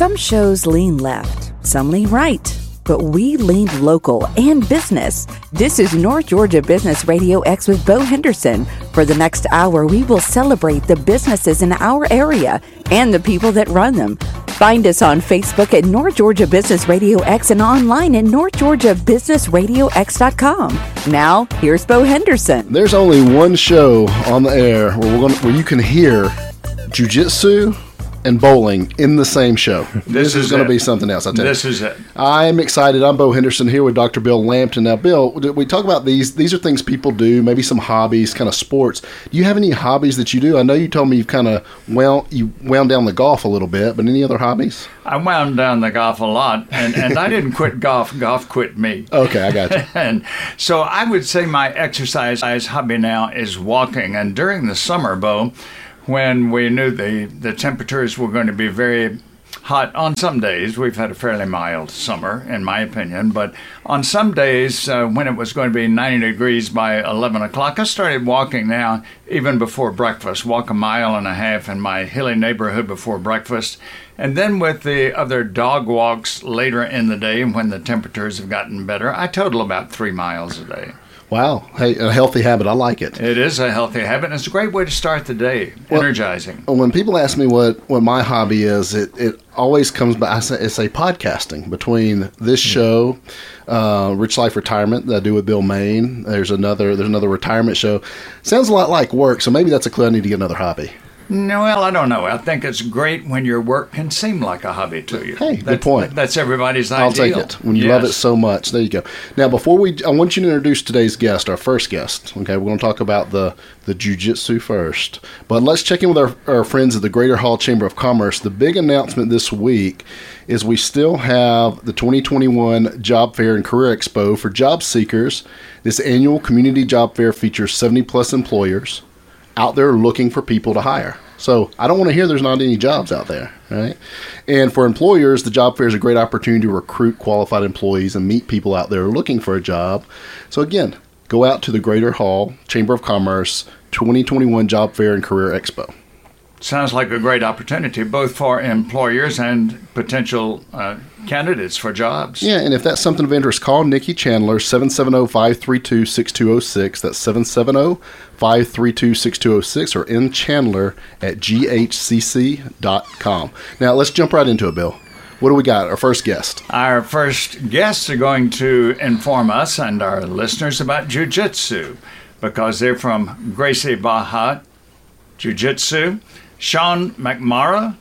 Some shows lean left, some lean right, but we lean local and business. This is North Georgia Business Radio X with Bo Henderson. For the next hour, we will celebrate the businesses in our area and the people that run them. Find us on Facebook at North Georgia Business Radio X and online at northgeorgiabusinessradiox.com. Now, here's Bo Henderson. There's only one show on the air where, gonna, where you can hear jujitsu and bowling in the same show. This, This is, is going to be something else. I tell This you. This is it. I'm excited. I'm Bo Henderson here with Dr. Bill Lampton. Now, Bill, we talk about these. These are things people do. Maybe some hobbies, kind of sports. Do you have any hobbies that you do? I know you told me you've kind of wound you wound down the golf a little bit, but any other hobbies? I wound down the golf a lot, and, and I didn't quit golf. Golf quit me. Okay, I got you. And so I would say my exercise hobby now is walking. And during the summer, Bo, when we knew the, the temperatures were going to be very hot on some days, we've had a fairly mild summer, in my opinion, but on some days uh, when it was going to be 90 degrees by 11 o'clock, I started walking now, even before breakfast, walk a mile and a half in my hilly neighborhood before breakfast. And then with the other dog walks later in the day when the temperatures have gotten better, I total about three miles a day. Wow, hey, a healthy habit. I like it. It is a healthy habit, and it's a great way to start the day, Well- energizing. when people ask me what, what my hobby is, it, it always comes back. I say, it's a podcasting between this show, uh, Rich Life Retirement that I do with Bill Maine. There's another there's another retirement show. Sounds a lot like work, so maybe that's a clue. I need to get another hobby. No, well, I don't know. I think it's great when your work can seem like a hobby to you. Hey, good That's- point. That's everybody's ideal. I'll take it when you love it so much. There you go. Now, before we, I want you to introduce today's guest, our first guest. Okay, we're going to talk about the the jujitsu first, but let's check in with our, our friends at the Greater Hall Chamber of Commerce. The big announcement this week is we still have the 2021 Job Fair and Career Expo for job seekers. This annual community job fair features 70 plus employers out there looking for people to hire. So I don't want to hear there's not any jobs out there, right? And for employers, the job fair is a great opportunity to recruit qualified employees and meet people out there looking for a job. So again, go out to the Greater Hall Chamber of Commerce 2021 Job Fair and Career Expo. Sounds like a great opportunity, both for employers and potential uh, candidates for jobs. Yeah, and if that's something of interest, call Nikki Chandler 770-532-6206. That's 770-532-6206 or in Chandler at ghcc.com. Now let's jump right into it, Bill. What do we got? Our first guest. Our first guests are going to inform us and our listeners about jujitsu because they're from Gracie Barra Jiu Jitsu, Shawn McMorrough,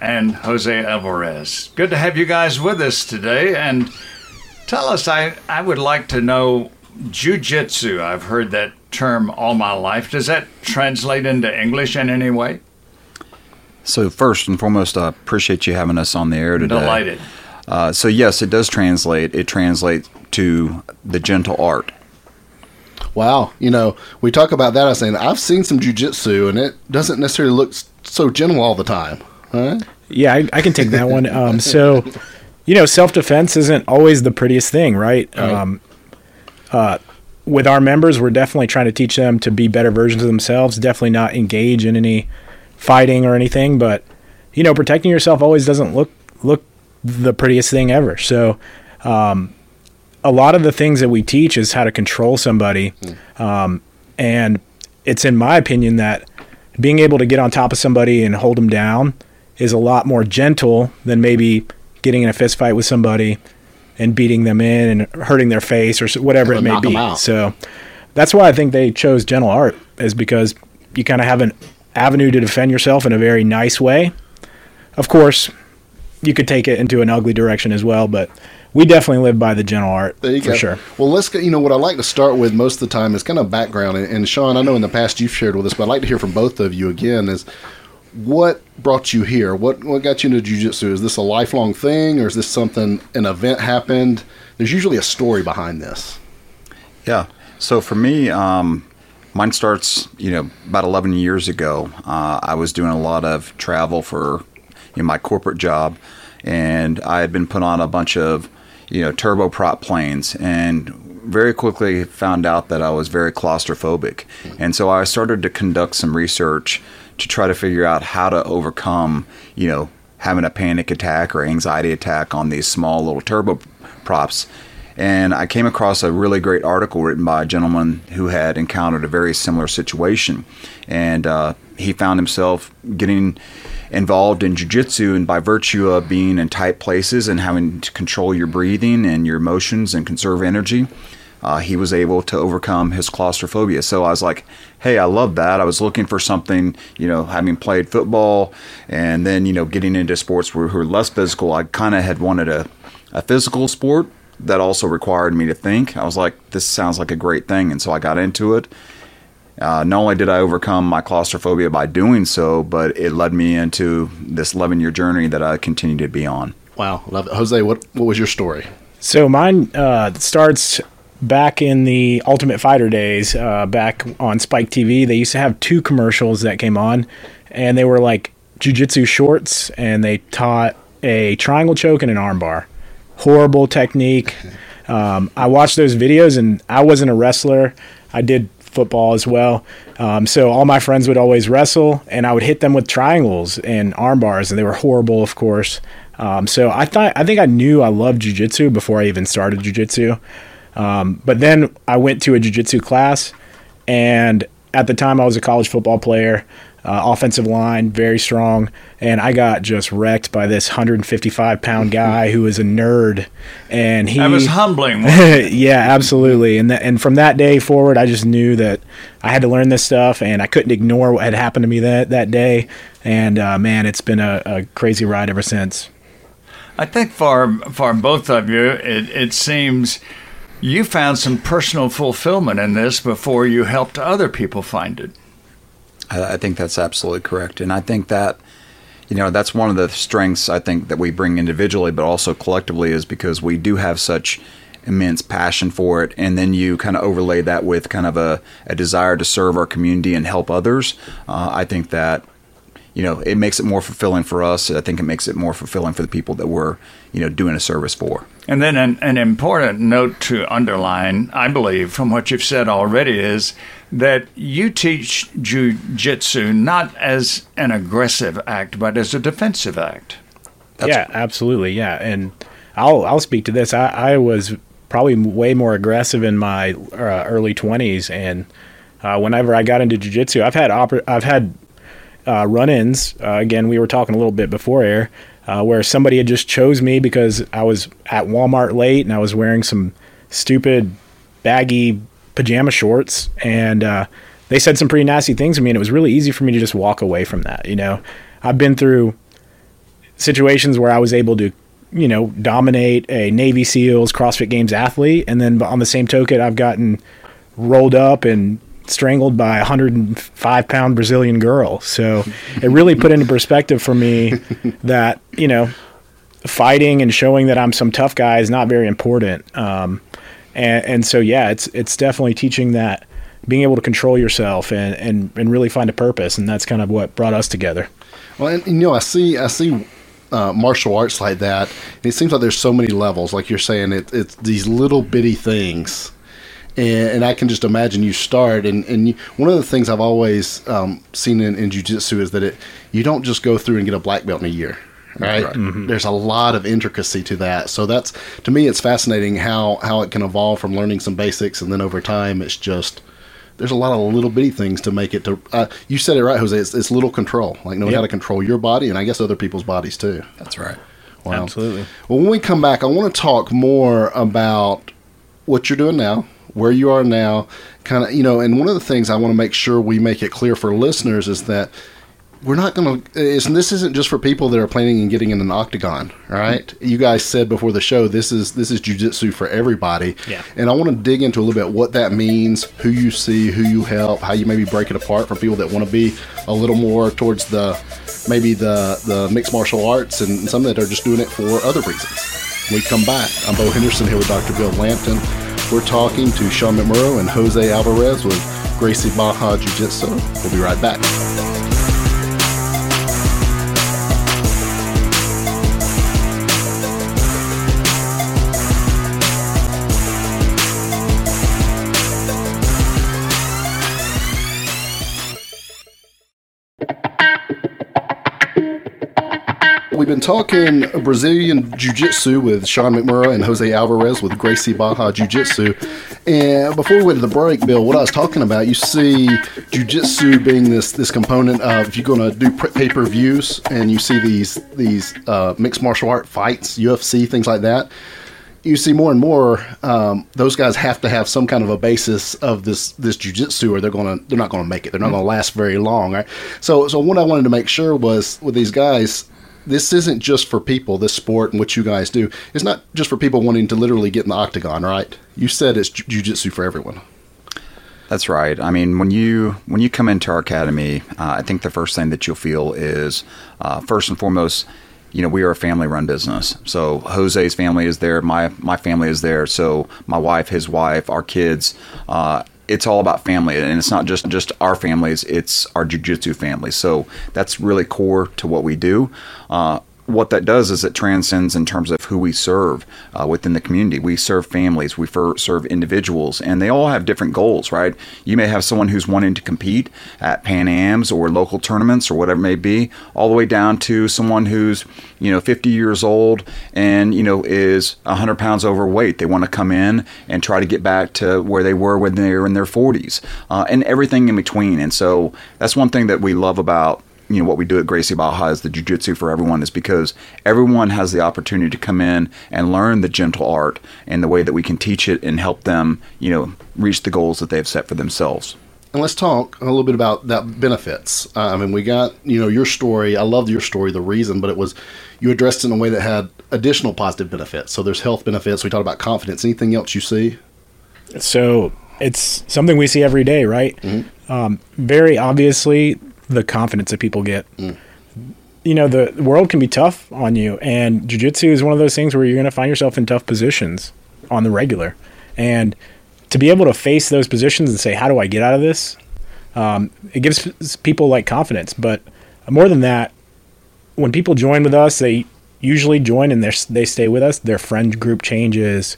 and Jose Alvarez. Good to have you guys with us today. And tell us, I, I would like to know Jiu Jitsu. I've heard that term all my life. Does that translate into English in any way? So first and foremost, I appreciate you having us on the air today. Delighted. Uh, so yes, it does translate. It translates to the gentle art. Wow, you know, we talk about that. I was saying I've seen some jujitsu, and it doesn't necessarily look s- so gentle all the time. Huh? Yeah, I, I can take that one. Um, so, you know, self defense isn't always the prettiest thing, right? Right. Um, uh, with our members, we're definitely trying to teach them to be better versions of themselves. Definitely not engage in any fighting or anything, but you know, protecting yourself always doesn't look look the prettiest thing ever. So, um, a lot of the things that we teach is how to control somebody, um, and it's in my opinion that being able to get on top of somebody and hold them down is a lot more gentle than maybe getting in a fist fight with somebody and beating them in and hurting their face or whatever it may be. So that's why I think they chose gentle art is because you kind of have an avenue to defend yourself in a very nice way. Of course, you could take it into an ugly direction as well, but we definitely live by the gentle art There you for go. sure. Well, let's get, you know, what I like to start with most of the time is kind of background. And, and Shawn, I know in the past you've shared with us, but I'd like to hear from both of you again is what brought you here? What, what got you into jujitsu? Is this a lifelong thing or is this something, an event happened? There's usually a story behind this. Yeah. So for me, um, mine starts, you know, about 11 years ago. Uh, I was doing a lot of travel for you know, my corporate job, and I had been put on a bunch of, you know, turboprop planes, and very quickly found out that I was very claustrophobic. And so I started to conduct some research to try to figure out how to overcome, you know, having a panic attack or anxiety attack on these small little turboprops. And I came across a really great article written by a gentleman who had encountered a very similar situation. And uh, he found himself getting involved in jujitsu, and by virtue of being in tight places and having to control your breathing and your emotions and conserve energy, uh, he was able to overcome his claustrophobia. So I was like, hey, I love that. I was looking for something, you know, having played football and then, you know, getting into sports who are less physical. I kind of had wanted a, a physical sport that also required me to think. I was like, this sounds like a great thing. And so I got into it. Uh, not only did I overcome my claustrophobia by doing so, but it led me into this 11 year journey that I continue to be on. Wow, love it. Jose, what what was your story? So mine uh, starts back in the Ultimate Fighter days. Uh, back on Spike TV, they used to have two commercials that came on, and they were like jujitsu shorts, and they taught a triangle choke and an armbar. Horrible technique. Um, I watched those videos, and I wasn't a wrestler. I did football as well. Um, so all my friends would always wrestle, and I would hit them with triangles and arm bars, and they were horrible, of course. Um, so I thought I think I knew I loved jujitsu before I even started jujitsu. Um, but then I went to a jujitsu class, and at the time I was a college football player uh, offensive line, very strong. And I got just wrecked by this 155 pound guy who was a nerd. And he that was humbling. yeah, absolutely. And and from that day forward, I just knew that I had to learn this stuff, and I couldn't ignore what had happened to me that that day. And uh, man, it's been a, a crazy ride ever since. I think for for both of you, it, it seems you found some personal fulfillment in this before you helped other people find it. I think that's absolutely correct, and I think that you know that's one of the strengths I think that we bring individually, but also collectively, is because we do have such immense passion for it, and then you kind of overlay that with kind of a, a desire to serve our community and help others. Uh, I think that you know it makes it more fulfilling for us. I think it makes it more fulfilling for the people that we're you know doing a service for. And then an, an important note to underline, I believe, from what you've said already, is that you teach jujitsu not as an aggressive act, but as a defensive act. That's yeah, absolutely. Yeah, and I'll I'll speak to this. I, I was probably way more aggressive in my uh, early twenties, and uh, whenever I got into jujitsu, I've had oper- I've had uh, run-ins. Uh, again, we were talking a little bit before air, uh, where somebody had just chose me because I was at Walmart late and I was wearing some stupid baggy pajama shorts, and uh, they said some pretty nasty things to me, and it was really easy for me to just walk away from that. You know, I've been through situations where I was able to, you know, dominate a Navy SEALs CrossFit Games athlete, and then on the same token, I've gotten rolled up and strangled by a 105 pound Brazilian girl. So it really put into perspective for me that, you know, fighting and showing that I'm some tough guy is not very important. Um, and, and so yeah, it's it's definitely teaching that being able to control yourself and, and, and really find a purpose, and that's kind of what brought us together. Well, and, you know, I see I see uh, martial arts like that. And it seems like there's so many levels. Like you're saying, it, it's these little bitty things, and, and, I can just imagine you start. And, and you, one of the things I've always um, seen in, in jujitsu is that it you don't just go through and get a black belt in a year right? right. Mm-hmm. There's a lot of intricacy to that. So that's to me, it's fascinating how how it can evolve from learning some basics and then over time, it's just there's a lot of little bitty things to make it to. Uh, you said it right, Jose. It's, it's little control, like knowing yep. how to control your body and I guess other people's bodies too. That's right. Wow. Absolutely. Well, when we come back, I want to talk more about what you're doing now, where you are now, kind of, you know, and one of the things I want to make sure we make it clear for listeners is that we're not going to. This isn't just for people that are planning and getting in an octagon, right? You guys said before the show this is this is jujitsu for everybody. Yeah. And I want to dig into a little bit what that means, who you see, who you help, how you maybe break it apart for people that want to be a little more towards the maybe the the mixed martial arts and some that are just doing it for other reasons. We come back. I'm Bo Henderson here with Dr. Bill Lampton. We're talking to Shawn McMorrough and Jose Alvarez with Gracie Barra Jiu Jitsu. We'll be right back. We've been talking Brazilian Jiu Jitsu with Shawn McMorrough and Jose Alvarez with Gracie Barra Jiu Jitsu. And before we went to the break, Bill, what I was talking about, you see Jiu Jitsu being this this component of if you're going to do pay per views and you see these these uh, mixed martial art fights, UFC, things like that. You see more and more; um, those guys have to have some kind of a basis of this this jujitsu, or they're gonna they're not gonna make it. They're not gonna last very long, right? So, so what I wanted to make sure was with these guys, this isn't just for people, this sport and what you guys do. It's not just for people wanting to literally get in the octagon, right? You said it's jujitsu for everyone. That's right. I mean, when you when you come into our academy, uh, I think the first thing that you'll feel is uh, first and foremost, you know, we are a family-run business. So Jose's family is there, my my family is there. So my wife, his wife, our kids, uh, it's all about family and it's not just just our families it's our jiu-jitsu family. So that's really core to what we do. Uh, what that does is it transcends in terms of who we serve uh, within the community. We serve families, we serve individuals, and they all have different goals, right? You may have someone who's wanting to compete at Pan Am's or local tournaments or whatever it may be, all the way down to someone who's, you know, 50 years old and, you know, is 100 pounds overweight. They want to come in and try to get back to where they were when they were in their 40s uh, and everything in between. And so that's one thing that we love about you know what we do at Gracie Barra is the jiu-jitsu for everyone is because everyone has the opportunity to come in and learn the gentle art and the way that we can teach it and help them you know reach the goals that they've set for themselves and let's talk a little bit about that benefits. Uh, I mean, we got you know your story. I loved your story, the reason, but it was you addressed it in a way that had additional positive benefits. So there's health benefits. We talked about confidence. Anything else you see? So it's something we see every day, right? Mm-hmm. Um, very obviously, the confidence that people get. Mm. You know, the, world can be tough on you, and jujitsu is one of those things where you're going to find yourself in tough positions on the regular. And to be able to face those positions and say, how do I get out of this? Um, it gives people like confidence. But more than that, when people join with us, they usually join and they stay with us. Their friend group changes.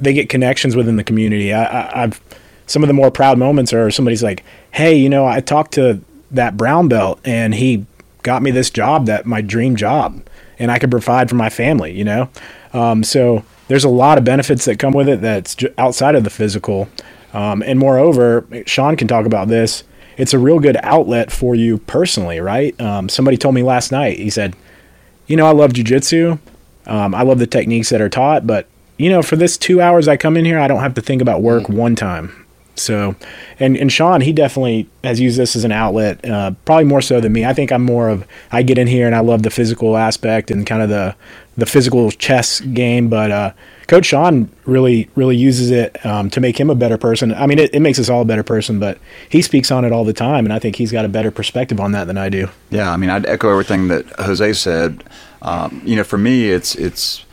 They get connections within the community. I, have some of the more proud moments are somebody's like, "Hey, you know, I talked to that brown belt and he got me this job that my dream job and I could provide for my family, you know? Um, so there's a lot of benefits that come with it that's outside of the physical. Um, and moreover, Shawn can talk about this. It's a real good outlet for you personally, right? Um, somebody told me last night, he said, You know, I love jujitsu. Um, I love the techniques that are taught, but, you know, for this two hours I come in here, I don't have to think about work mm. one time. So, and and Shawn, he definitely has used this as an outlet, uh, probably more so than me. I think I'm more of I get in here and I love the physical aspect and kind of the the physical chess game, but uh, Coach Shawn really really uses it um, to make him a better person. I mean, it, it, makes us all a better person, but he speaks on it all the time, and I think he's got a better perspective on that than I do. Yeah, I mean, I'd echo everything that Jose said. Um, you know, for me, it's it's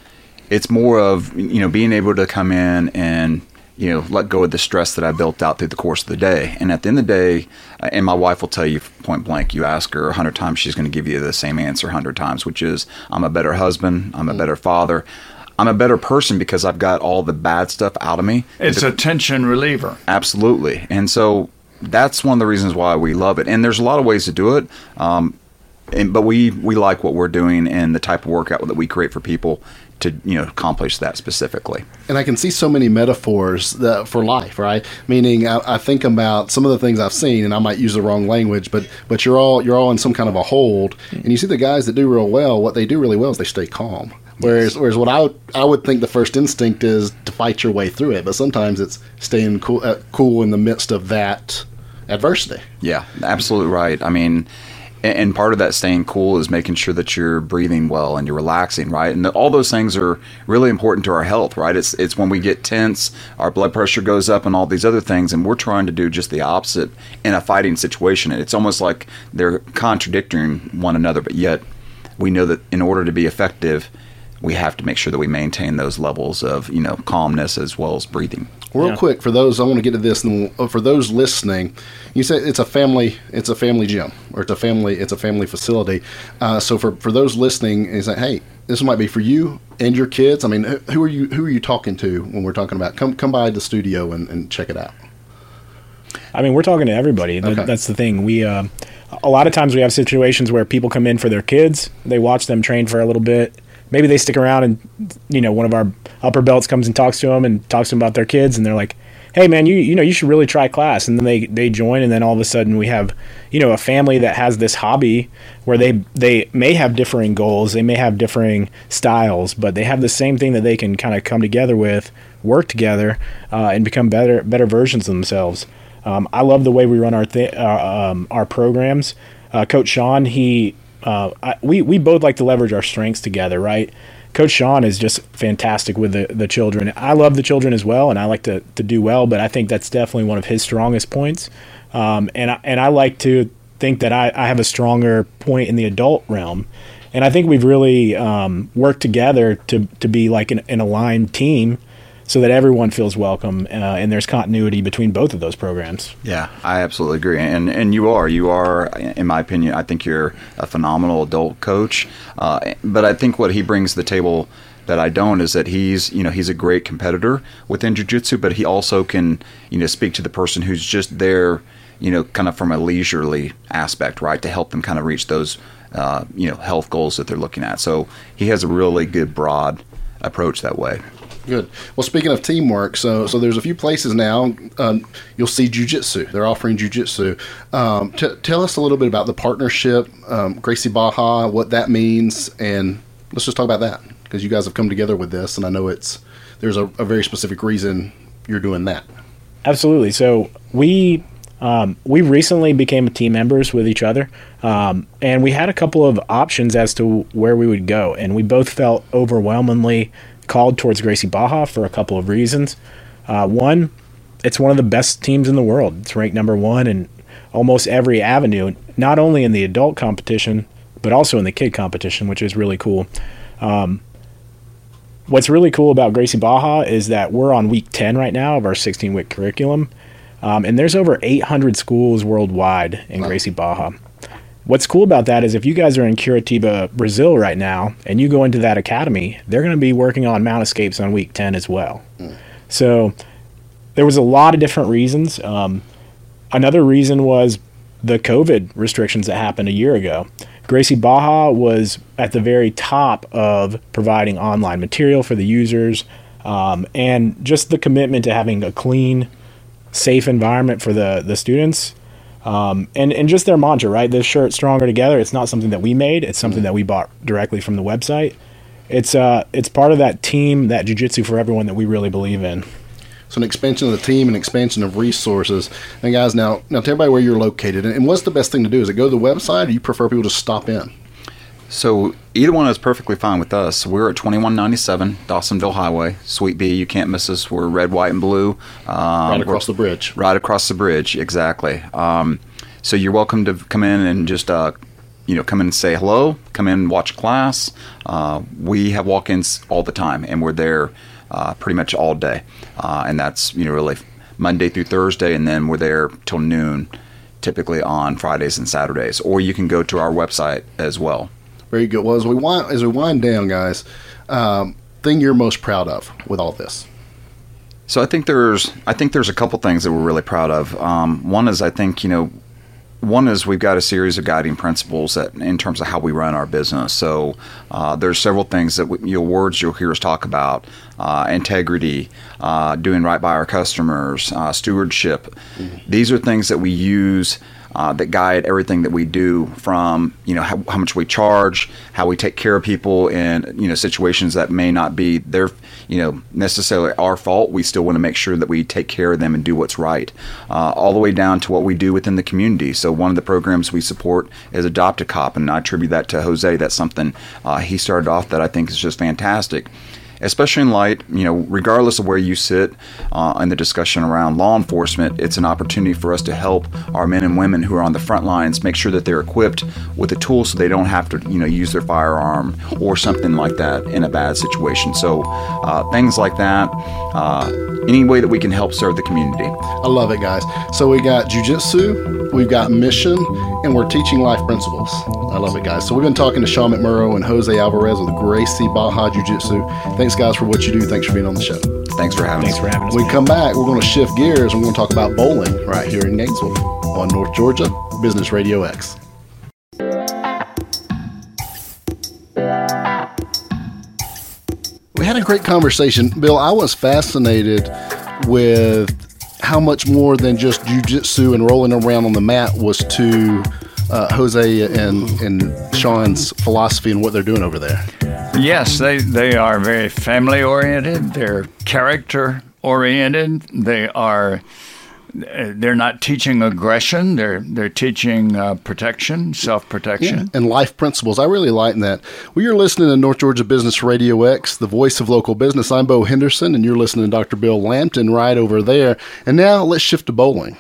it's more of you know being able to come in and you know, let go of the stress that I built out through the course of the day. And at the end of the day, uh, and my wife will tell you point blank, you ask her a hundred times, she's going to give you the same answer a hundred times, which is, I'm a better husband, I'm a mm. better father. I'm a better person because I've got all the bad stuff out of me. It's a tension reliever. Absolutely. And so that's one of the reasons why we love it. And there's a lot of ways to do it. Um, and, but we, we like what we're doing and the type of workout that we create for people to you know accomplish that specifically. And I can see so many metaphors that, for life, right? Meaning, I, I, think about some of the things I've seen, and I might use the wrong language, but but you're all you're all in some kind of a hold, and you see the guys that do real well. What they do really well is they stay calm. Whereas, whereas what I would, I would think the first instinct is to fight your way through it, but sometimes it's staying cool, uh, cool in the midst of that adversity. Yeah, absolutely right. I mean, and part of that staying cool is making sure that you're breathing well and you're relaxing right? And all those things are really important to our health right? It's it's when we get tense our blood pressure goes up and all these other things and we're trying to do just the opposite in a fighting situation. It's almost like they're contradicting one another but yet we know that in order to be effective we have to make sure that we maintain those levels of you know calmness as well as breathing Real yeah. quick for those, I want to get to this, and for those listening, you said it's a family, it's a family gym, or it's a family, it's a family facility. Uh, so for, for those listening, is that hey, this might be for you and your kids. I mean, who are you who are you talking to when we're talking about come come by the studio and, and check it out? I mean, we're talking to everybody. Okay. That's the thing. We uh, a lot of times we have situations where people come in for their kids, they watch them train for a little bit. Maybe they stick around and you know one of our upper belts comes and talks to them and talks to them about their kids, and they're like, "Hey man, you you know you should really try class." And then they they join, and then all of a sudden we have you know a family that has this hobby where they they may have differing goals, they may have differing styles, but they have the same thing that they can kind of come together with, work together, uh, and become better better versions of themselves. Um, I love the way we run our th- uh, um, our programs. Uh, Coach Shawn, he uh, we we both like to leverage our strengths together, right? Coach Shawn is just fantastic with the, the children. I love the children as well, and I like to, to do well, but I think that's definitely one of his strongest points. Um, and I, and I like to think that I, I have a stronger point in the adult realm. And I think we've really um, worked together to, to be like an, an aligned team so that everyone feels welcome uh, and there's continuity between both of those programs. Yeah, I absolutely agree, and and you are you are in my opinion I think you're a phenomenal adult coach, uh, but I think what he brings to the table that I don't is that he's you know he's a great competitor within jiu-jitsu, but he also can you know speak to the person who's just there you know kind of from a leisurely aspect right to help them kind of reach those uh, you know health goals that they're looking at. So he has a really good broad approach that way. Good. Well, speaking of teamwork, so so there's a few places now um, you'll see jujitsu. They're offering jujitsu. Um, t- tell us a little bit about the partnership, um, Gracie Barra, what that means, and let's just talk about that because you guys have come together with this, and I know it's there's a, a very specific reason you're doing that. Absolutely. So we um, we recently became team members with each other, um, and we had a couple of options as to where we would go, and we both felt overwhelmingly called towards Gracie Barra for a couple of reasons. Uh, one, it's one of the best teams in the world. It's ranked number one in almost every avenue, not only in the adult competition, but also in the kid competition, which is really cool. Um, what's really cool about Gracie Barra is that we're on week 10 right now of our 16 week curriculum. Um, and there's over 800 schools worldwide in wow. Gracie Barra. What's cool about that is if you guys are in Curitiba, Brazil right now, and you go into that academy, they're going to be working on mount escapes on week 10 as well. Mm. So there was a lot of different reasons. Um, another reason was the COVID restrictions that happened a year ago. Gracie Barra was at the very top of providing online material for the users um, and just the commitment to having a clean, safe environment for the, the students um, and and just their mantra, right? This shirt stronger together. It's not something that we made. It's something mm-hmm. that we bought directly from the website. It's uh it's part of that team, that jujitsu for everyone that we really believe in. So an expansion of the team, an expansion of resources. And guys, now now tell everybody where you're located, and what's the best thing to do? Is it go to the website, or you prefer people to stop in? So either one is perfectly fine with us. We're at 2197 Dawsonville Highway, Suite B. You can't miss us. We're red, white, and blue. Um, right across the bridge. Right across the bridge, exactly. Um, so you're welcome to come in and just uh, you know come in and say hello. Come in and watch class. Uh, we have walk-ins all the time, and we're there uh, pretty much all day, uh, and that's you know really Monday through Thursday, and then we're there till noon typically on Fridays and Saturdays. Or you can go to our website as well. Very good. Well, as we wind as we wind down, guys, um, thing you're most proud of with all this. So I think there's I think there's a couple things that we're really proud of. Um, one is I think you know one is we've got a series of guiding principles that in terms of how we run our business. So uh, there's several things that we, you know, words you'll hear us talk about: uh, integrity, uh, doing right by our customers, uh, stewardship. Mm-hmm. These are things that we use uh, that guide everything that we do from you know how, how, much we charge, how we take care of people in you know situations that may not be their you know necessarily our fault. We still want to make sure that we take care of them and do what's right, uh, all the way down to what we do within the community. So one of the programs we support is Adopt a Cop, and I attribute that to Jose. That's something uh, he started off that I think is just fantastic especially in light, you know, regardless of where you sit uh, in the discussion around law enforcement, it's an opportunity for us to help our men and women who are on the front lines make sure that they're equipped with the tools so they don't have to, you know, use their firearm or something like that in a bad situation. So uh, things like that, uh, any way that we can help serve the community. I love it, guys. So we got jujitsu, we've got mission, and we're teaching life principles. I love it, guys. So we've been talking to Shawn McMorrough and Jose Alvarez with Gracie Barra Jiu Jitsu. Thanks, guys, for what you do. Thanks for being on the show. Thanks for having Thanks us. for having us. When we come back, we're going to shift gears. And we're going to talk about bowling right here in Gainesville on North Georgia Business Radio X. We had a great conversation. Bill, I was fascinated with how much more than just jujitsu and rolling around on the mat was to uh, Jose and, and Shawn's philosophy and what they're doing over there. Yes, they, they are very family oriented, they're character oriented, they are they're not teaching aggression. They're they're teaching uh, protection, self protection, yeah, and life principles. I really like that. Well, you're listening to North Georgia Business Radio X, the voice of local business. I'm Bo Henderson, and you're listening to Dr. Bill Lampton right over there. And now let's shift to bowling.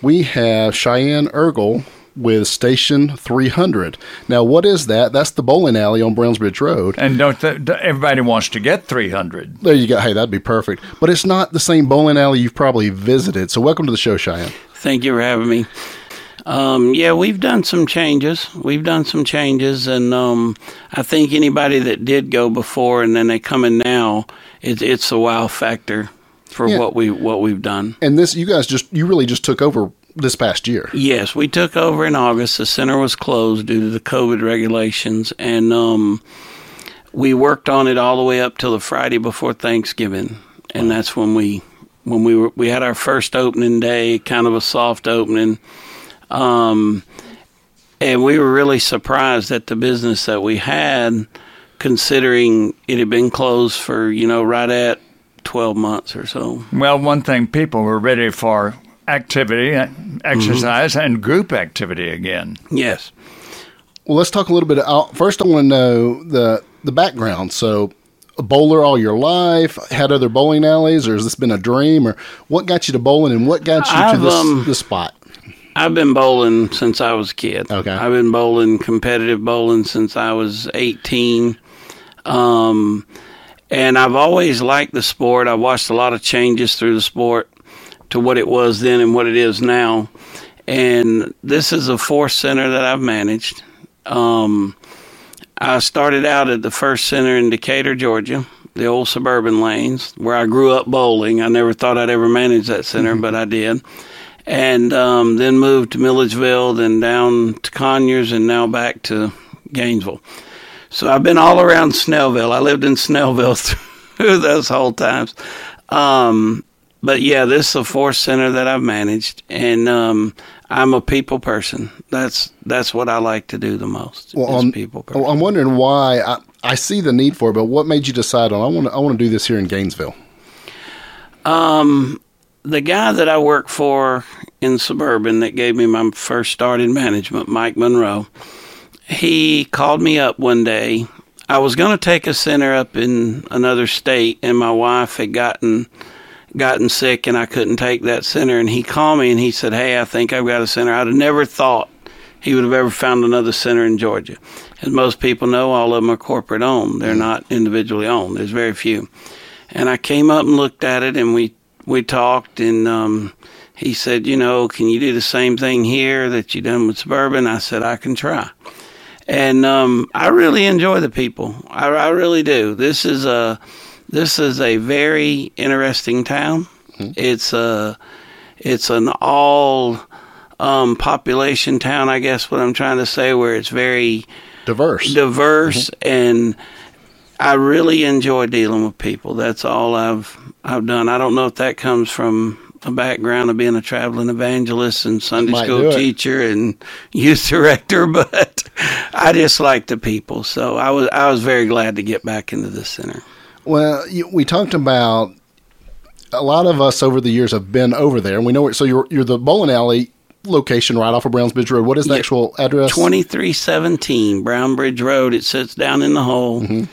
We have Cheyenne Ergle with Station 300. Now, what is that? That's the bowling alley on Brownsbridge Road. And don't th- everybody wants to get 300? There you go. Hey, that'd be perfect. But it's not the same bowling alley you've probably visited. So, welcome to the show, Cheyenne. Thank you for having me. Um, yeah, we've done some changes. We've done some changes, and um, I think anybody that did go before and then they come in now, it, it's a wow factor for yeah. what we what we've done. And this, you guys just you really just took over this past year. Yes, we took over in August. The center was closed due to the COVID regulations, and um, we worked on it all the way up till the Friday before Thanksgiving, and that's when we when we were we had our first opening day, kind of a soft opening. Um, and we were really surprised at the business that we had, considering it had been closed for you know right at 12 months or so. Well, one thing people were ready for activity, exercise, mm-hmm. and group activity again. Yes. Well, let's talk a little bit. About, First, I want to know the the background. So, a bowler all your life, had other bowling alleys, or has this been a dream, or what got you to bowling, and what got you I've, to this, um, this spot? I've been bowling since I was a kid. Okay. I've been bowling competitive bowling since I was 18. Um, and I've always liked the sport. I watched a lot of changes through the sport to what it was then and what it is now. And this is a fourth center that I've managed. Um, I started out at the first center in Decatur, Georgia, the old suburban lanes, where I grew up bowling. I never thought I'd ever manage that center, mm-hmm. but I did. And um, then moved to Milledgeville, then down to Conyers, and now back to Gainesville. So I've been all around Snellville. I lived in Snellville through those whole times. Um, but yeah, this is the fourth center that I've managed, and um, I'm a people person. That's that's what I like to do the most. Well, on, people. Person. Well, I'm wondering why. I, I see the need for it, but what made you decide on I want to I want to do this here in Gainesville? Um, the guy that I work for in suburban that gave me my first start in management, Mike Monroe, he called me up one day. I was going to take a center up in another state, and my wife had gotten gotten sick and I couldn't take that center. And he called me and he said, Hey, I think I've got a center. I'd have never thought he would have ever found another center in Georgia. As most people know, all of them are corporate owned. They're not individually owned. There's very few. And I came up and looked at it and we, we talked and, um, he said, you know, can you do the same thing here that you done with Suburban? I said, I can try. And, um, I really enjoy the people. I, I really do. This is a, this is a very interesting town. Mm-hmm. It's a it's an all um, population town, I guess. What I'm trying to say, where it's very diverse, diverse, mm-hmm. and I really enjoy dealing with people. That's all I've I've done. I don't know if that comes from a background of being a traveling evangelist and Sunday school teacher and youth director, but I just like the people. So I was I was very glad to get back into the center. Well, you, we talked about a lot of us over the years have been over there, and we know it. So you're you're the bowling alley location right off of Brownsbridge Road. What is the yeah, actual address? Twenty three seventeen Brownbridge Road. It sits down in the hole. Mm-hmm.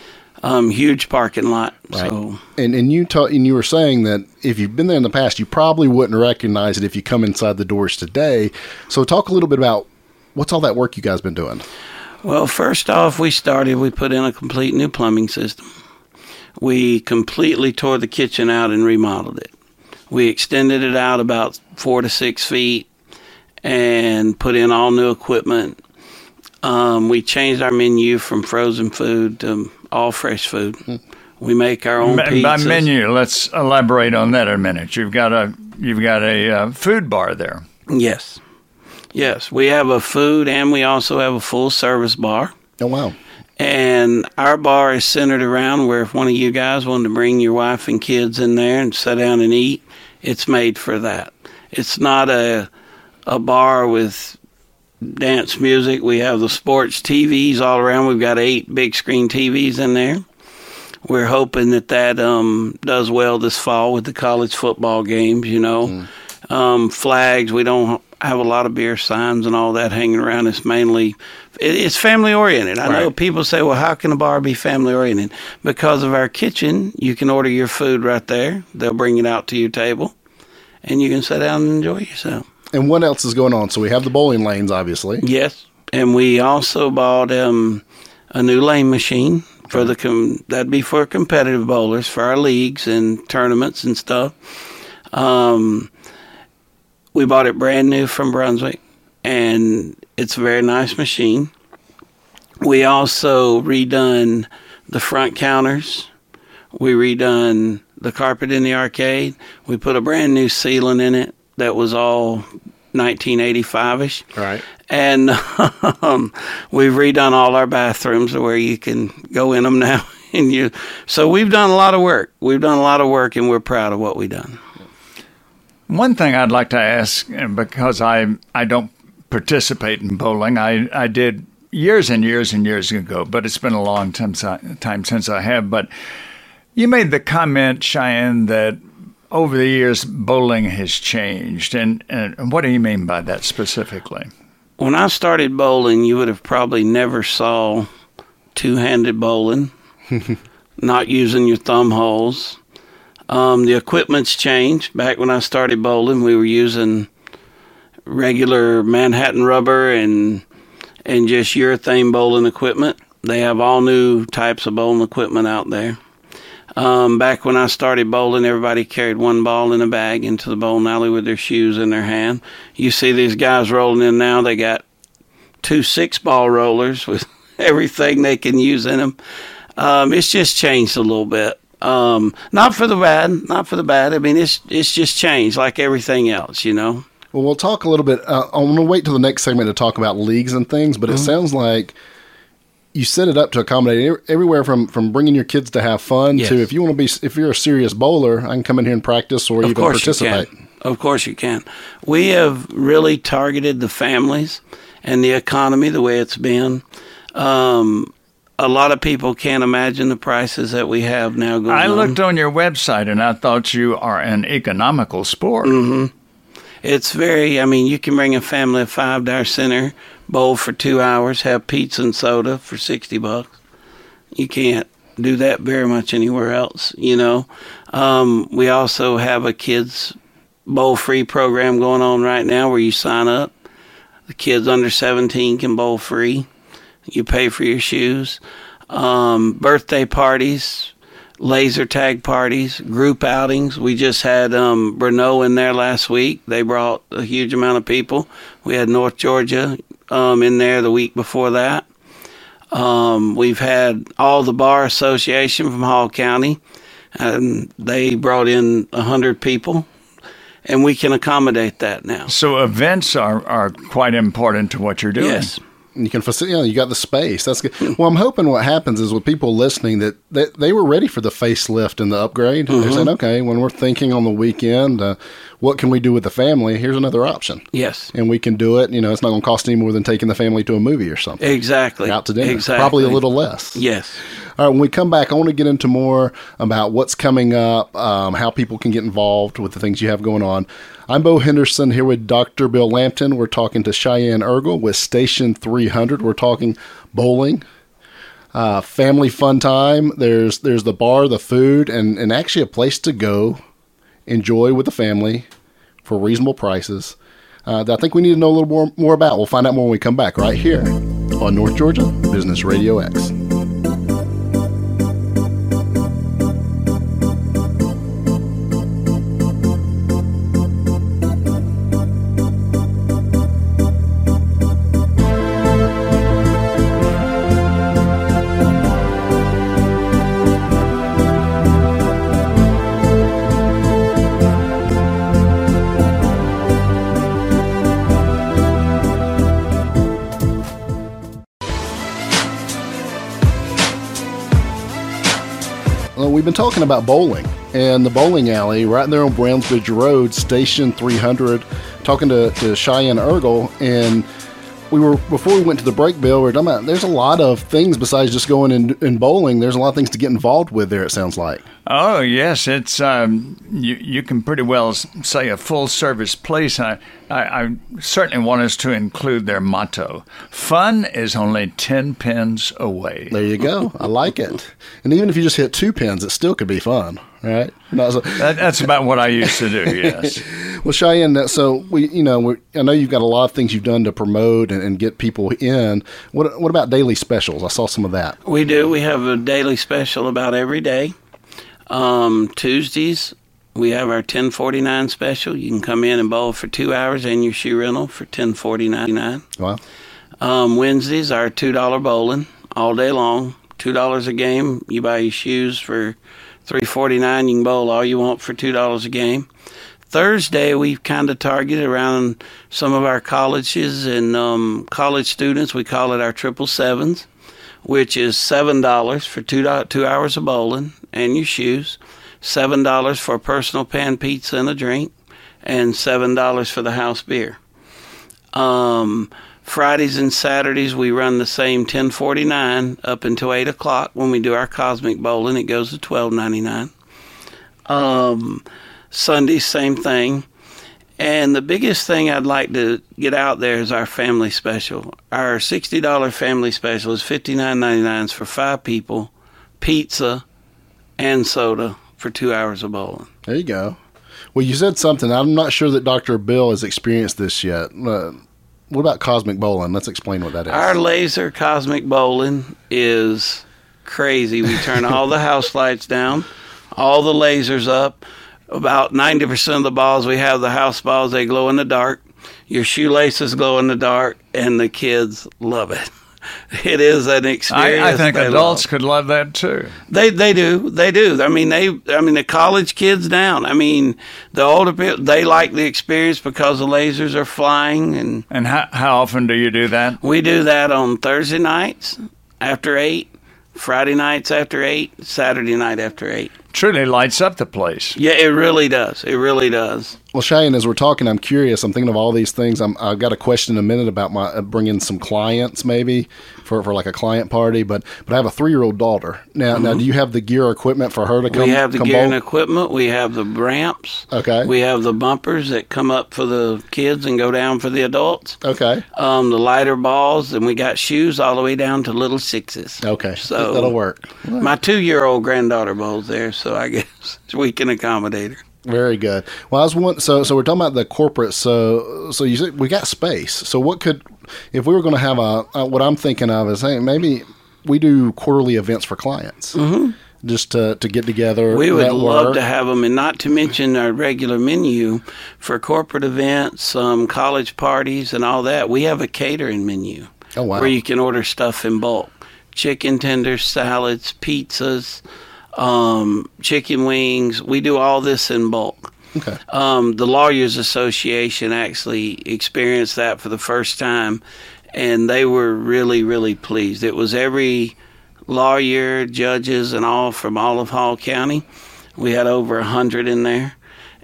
Um, huge parking lot. Right. So. And and you ta- and you were saying that if you've been there in the past, you probably wouldn't recognize it if you come inside the doors today. So talk a little bit about what's all that work you guys been doing. Well, first off, we started. We put in a complete new plumbing system we completely tore the kitchen out and remodeled it. We extended it out about four to six feet and put in all new equipment. Um, we changed our menu from frozen food to all fresh food. We make our own pizzas. By menu, let's elaborate on that a minute. You've got a you've got a uh, food bar there. Yes, Yes, we have a food and we also have a full service bar. Oh wow. And our bar is centered around where if one of you guys wanted to bring your wife and kids in there and sit down and eat, it's made for that. It's not a a bar with dance music. We have the sports TVs all around. We've got eight big screen TVs in there. We're hoping that that um, does well this fall with the college football games. You know, mm. um, flags. We don't have a lot of beer signs and all that hanging around. It's mainly it's family oriented. I right. know people say, "Well, how can a bar be family oriented?" Because of our kitchen, you can order your food right there. They'll bring it out to your table, and you can sit down and enjoy yourself. And what else is going on? So we have the bowling lanes, obviously. Yes, and we also bought um, a new lane machine for the com- that'd be for competitive bowlers for our leagues and tournaments and stuff. Um, we bought it brand new from Brunswick, and it's a very nice machine. We also redone the front counters. We redone the carpet in the arcade. We put a brand new ceiling in it that was all 1985ish. Right. And um, we've redone all our bathrooms where you can go in them now. And you, so we've done a lot of work. We've done a lot of work, and we're proud of what we've done. One thing I'd like to ask, because I I don't participate in bowling, I, I did years and years and years ago, but it's been a long time, time since I have. But you made the comment, Cheyenne, that over the years bowling has changed, and, and what do you mean by that specifically? When I started bowling, you would have probably never saw two-handed bowling, not using your thumb holes um, the equipment's changed. Back when I started bowling, we were using regular Manhattan rubber and and just urethane bowling equipment. They have all new types of bowling equipment out there. Um, back when I started bowling, everybody carried one ball in a bag into the bowling alley with their shoes in their hand. You see these guys rolling in now, they got two six ball rollers with everything they can use in them. Um, it's just changed a little bit. Um, not for the bad, not for the bad. I mean, it's it's just changed like everything else, you know. Well, we'll talk a little bit. Uh, I'm going to wait till the next segment to talk about leagues and things, but mm-hmm. it sounds like you set it up to accommodate everywhere from from bringing your kids to have fun yes. to if you want to be if you're a serious bowler, I can come in here and practice or of you can participate. You can. Of course you can. We have really targeted the families and the economy the way it's been. Um, a lot of people can't imagine the prices that we have now going I looked on. your website and I thought you are an economical sport. Mm-hmm. It's very, I mean, you can bring a family of five to our center, bowl for two hours, have pizza and soda for 60 bucks. You can't do that very much anywhere else, you know. Um, we also have a kids bowl free program going on right now where you sign up. The kids under 17 can bowl free you pay for your shoes. Um, birthday parties, laser tag parties, group outings. We just had um, Brenau in there last week. They brought a huge amount of people. We had North Georgia um, in there the week before that. Um, we've had all the bar association from Hall County, and they brought in a hundred people, and we can accommodate that now. So events are, are quite important to what you're doing. Yes you can facilitate. You, know, you got the space. That's good. Well, I'm hoping what happens is with people listening that they, they were ready for the facelift and the upgrade. Mm-hmm. They're saying, okay, when we're thinking on the weekend, uh, what can we do with the family? Here's another option. Yes, and we can do it. You know, it's not going to cost any more than taking the family to a movie or something. Exactly. Out to dinner. Exactly. Probably a little less. Yes. All right, when we come back, I want to get into more about what's coming up, um, how people can get involved with the things you have going on. I'm Bo Henderson here with Dr. Bill Lampton. We're talking to Cheyenne Ergle with Station 300. We're talking bowling, uh, family fun time. There's there's the bar, the food, and, and actually a place to go enjoy with the family for reasonable prices. Uh, that I think we need to know a little more, more about. We'll find out more when we come back right here on North Georgia Business Radio X. we've been talking about bowling and the bowling alley right there on Brownsbridge Road, Station 300. Talking to, to Cheyenne Ergle, and we were before we went to the break, Bill. We are talking about there's a lot of things besides just going in, in bowling. There's a lot of things to get involved with there. It sounds like. Oh yes, it's um, you. You can pretty well say a full service place. I, I, I certainly want us to include their motto: "Fun is only ten pins away." There you go. I like it. And even if you just hit two pins, it still could be fun, right? So, that, that's about what I used to do. Yes. well, Cheyenne, so we, you know, we, I know you've got a lot of things you've done to promote and, and get people in. What, what about daily specials? I saw some of that. We do. We have a daily special about every day. Um, Tuesdays, we have our 1049 special. You can come in and bowl for two hours and your shoe rental for 1049 Wow. Um, Wednesdays, our $2 bowling all day long. $2 a game. You buy your shoes for three forty nine. You can bowl all you want for $2 a game. Thursday, we've kind of targeted around some of our colleges and um, college students. We call it our triple sevens, which is seven dollars for two two hours of bowling and your shoes, seven dollars for a personal pan pizza and a drink, and seven dollars for the house beer. Um, Fridays and Saturdays we run the same ten forty nine up until eight o'clock when we do our cosmic bowling. It goes to twelve ninety nine. Um, Sunday same thing. And the biggest thing I'd like to get out there is our family special. Our sixty dollar family special is fifty nine ninety nine for five people, pizza, and soda for two hours of bowling. There you go. Well, you said something. I'm not sure that Dr. Bill has experienced this yet. Uh, what about cosmic bowling? Let's explain what that is. Our laser cosmic bowling is crazy. We turn all the house lights down, all the lasers up. About 90% of the balls we have, the house balls, they glow in the dark. Your shoelaces glow in the dark, and the kids love it. it is an experience. I, I think adults love. could love that too. They they do they do. I mean they I mean the college kids down. I mean the older people they like the experience because the lasers are flying and. And how how often do you do that? We do that on Thursday nights after eight, Friday nights after eight, Saturday night after eight. Truly lights up the place. Yeah, it really does. It really does. Well, Cheyenne, as we're talking, I'm curious. I'm thinking of all these things. i have got a question in a minute about my uh, bringing some clients, maybe for, for like a client party. But but I have a three year old daughter now. Mm-hmm. Now, do you have the gear equipment for her to come? We have the gear and equipment. We have the ramps. Okay. We have the bumpers that come up for the kids and go down for the adults. Okay. Um, the lighter balls, and we got shoes all the way down to little sixes. Okay. So that'll work. My two year old granddaughter bowls there, so I guess we can accommodate her. Very good. Well, I was one. So, so we're talking about the corporate. So, so you said we got space. So, what could, if we were going to have a, a, what I'm thinking of is, hey, maybe we do quarterly events for clients. Mm-hmm. Just to, to get together. We would love to have them, and not to mention our regular menu for corporate events, um, college parties, and all that. We have a catering menu oh, wow. where you can order stuff in bulk chicken tenders, salads, pizzas, um, chicken wings. We do all this in bulk. Okay. Um, the Lawyers Association actually experienced that for the first time, and they were really, really pleased. It was every lawyer, judges, and all from Olive Hall County. We had over a hundred in there,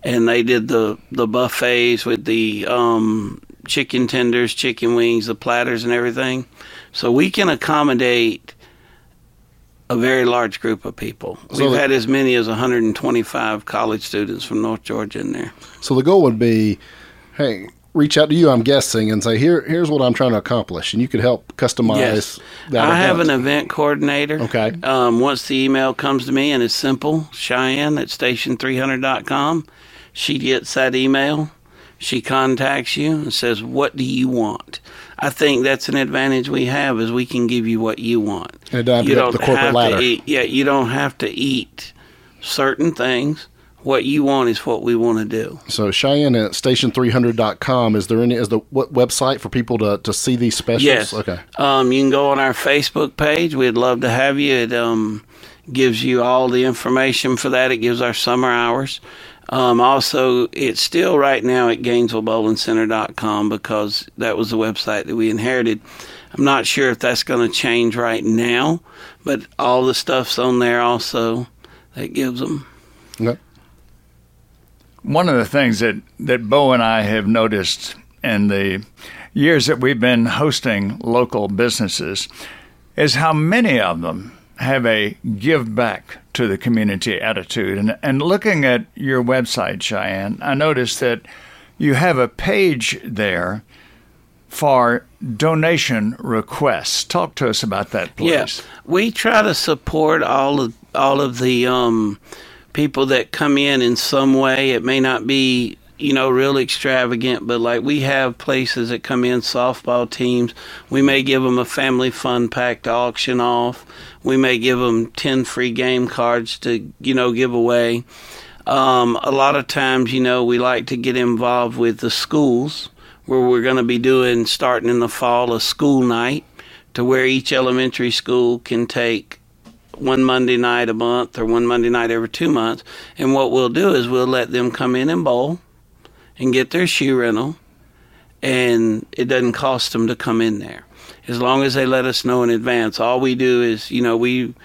and they did the the buffets with the um, chicken tenders, chicken wings, the platters, and everything. So we can accommodate a very large group of people. So We've the, had as many as 125 college students from North Georgia in there. So the goal would be, hey, reach out to you, I'm guessing, and say, here, here's what I'm trying to accomplish, and you could help customize. Yes. That I event. have an event coordinator. Okay. Um, once the email comes to me, and it's simple, Cheyenne at station300.com, she gets that email. She contacts you and says, "What do you want?" I think that's an advantage we have is we can give you what you want. And don't you don't have ladder. to eat. Yeah, you don't have to eat certain things. What you want is what we want to do. So Cheyenne at station300.com. Is there any is the what website for people to, to see these specials? Yes. Okay. Um, you can go on our Facebook page. We'd love to have you. It um, gives you all the information for that. It gives our summer hours. Um, also, it's still right now at GainesvilleBowlingCenter.com because that was the website that we inherited. I'm not sure if that's going to change right now, but all the stuff's on there also. that gives them. Okay. One of the things that, that Bo and I have noticed in the years that we've been hosting local businesses is how many of them have a give back to the community attitude. And, and looking at your website, Cheyenne, I noticed that you have a page there for donation requests. Talk to us about that, please. Yes, we try to support all of all of the um, people that come in in some way. It may not be you know real extravagant, but like we have places that come in softball teams. We may give them a family fun pack to auction off. We may give them ten free game cards to you know give away. Um, a lot of times, you know, we like to get involved with the schools where we're going to be doing starting in the fall a school night to where each elementary school can take one Monday night a month or one Monday night every two months. And what we'll do is we'll let them come in and bowl and get their shoe rental, and it doesn't cost them to come in there. As long as they let us know in advance, all we do is, you know, we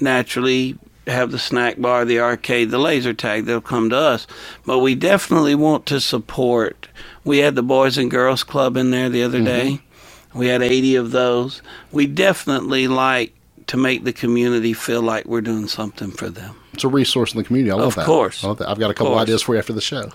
naturally have the snack bar, the arcade, the laser tag, they'll come to us. But we definitely want to support. We had the Boys and Girls Club in there the other mm-hmm. day. We had 80 of those. We definitely like to make the community feel like we're doing something for them. It's a resource in the community. I love Of that. Of course. I love that. I've got a couple ideas for you after the show.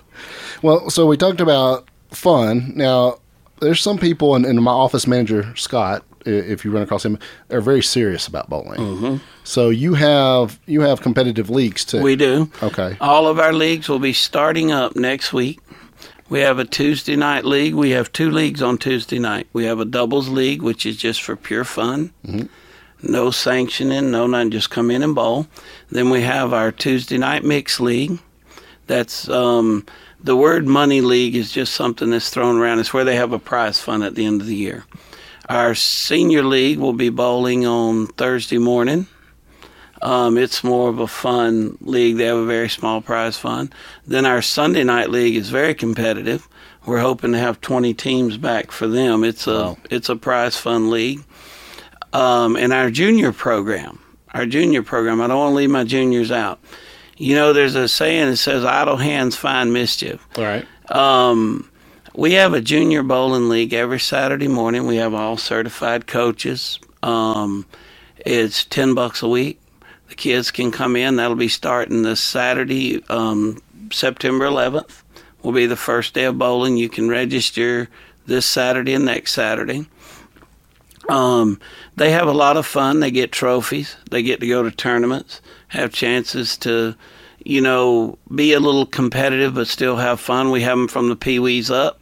Well, so we talked about fun. Now, there's some people, and, and my office manager, Scott, if you run across him, are very serious about bowling. Mm-hmm. So you have you have competitive leagues too. We do. Okay. All of our leagues will be starting up next week. We have a Tuesday night league. We have two leagues on Tuesday night. We have a doubles league, which is just for pure fun. No sanctioning, no none, just come in and bowl. Then we have our Tuesday night mixed league. That's um, the word money league is just something that's thrown around. It's where they have a prize fund at the end of the year. Our senior league will be bowling on Thursday morning. Um, it's more of a fun league. They have a very small prize fund. Then our Sunday night league is very competitive. We're hoping to have 20 teams back for them. It's a it's a prize fund league. Um, and our junior program, our junior program. I don't want to leave my juniors out. You know, there's a saying that says "idle hands find mischief." All right. Um, we have a junior bowling league every Saturday morning. We have all certified coaches. Um, it's ten bucks a week. The kids can come in. That'll be starting this Saturday, um, September 11th. Will be the first day of bowling. You can register this Saturday and next Saturday. Um, they have a lot of fun. They get trophies. They get to go to tournaments, have chances to, you know, be a little competitive but still have fun. We have them from the pee wees up.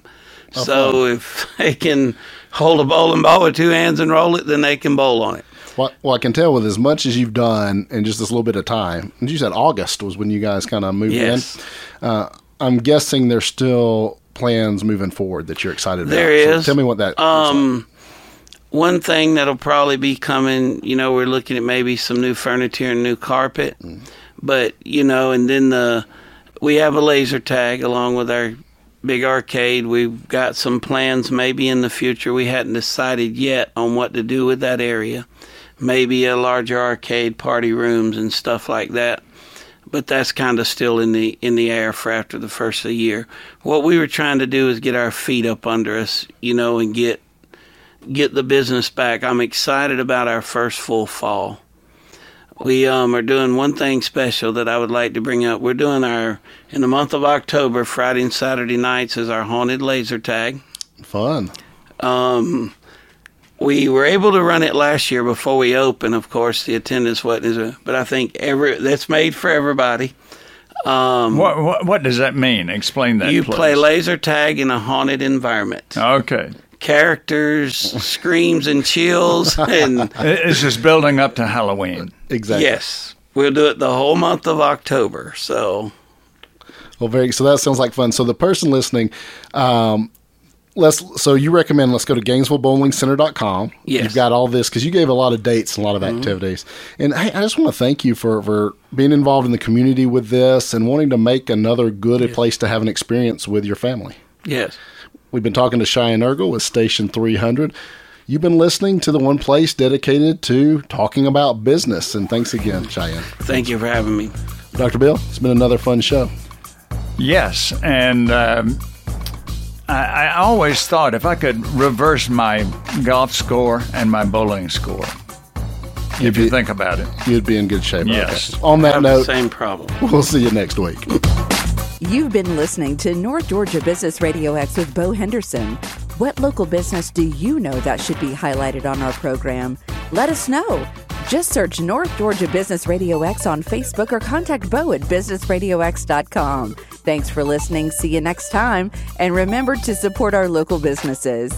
so if they can hold a bowling ball with two hands and roll it, then they can bowl on it. Well, well, I can tell with as much as you've done in just this little bit of time. And you said August was when you guys kind of moved Yes. in. Uh, I'm guessing there's still plans moving forward that you're excited about. There So tell me what that. Um, one thing that'll probably be coming, you know, we're looking at maybe some new furniture and new carpet, mm-hmm. but you know, and then the we have a laser tag along with our big arcade. We've got some plans maybe in the future. We hadn't decided yet on what to do with that area. Maybe a larger arcade, party rooms, and stuff like that. But that's kind of still in the in the air for after the first of the year. What we were trying to do is get our feet up under us, you know, and get get the business back. I'm excited about our first full fall. We um, are doing one thing special that I would like to bring up. We're doing our in the month of October, Friday and Saturday nights is our haunted laser tag. Fun. Um, we were able to run it last year before we opened. Of course, the attendance wasn't, but I think every that's made for everybody. Um, What, what, what does that mean? Explain that. you please. play laser tag in a haunted environment. Okay. Characters, screams and chills, and It- It's just building up to Halloween. Exactly. yes, we'll do it the whole month of October. So Well, very. So that sounds like fun. So the person listening, um, let's. So you recommend let's go to GainesvilleBowlingCenter.com. Yes. You've got all this because you gave a lot of dates and a lot of activities. And hey, I just want to thank you for for being involved in the community with this and wanting to make another good place to have an experience with your family. yes, We've been talking to Cheyenne Ergle with Station 300. You've been listening to the one place dedicated to talking about business. And thanks again, Cheyenne. Thank you for having me. Dr. Bill, it's been another fun show. Yes, and um, I, I always thought if I could reverse my golf score and my bowling score, if you be- think about it. You'd be in good shape. Yes. Okay. On I that have the note, same problem. we'll see you next week. You've been listening to North Georgia Business Radio X with Bo Henderson. What local business do you know that should be highlighted on our program? Let us know. Just search North Georgia Business Radio X on Facebook or contact Bo at businessradiox.com. Thanks for listening. See you next time. And remember to support our local businesses.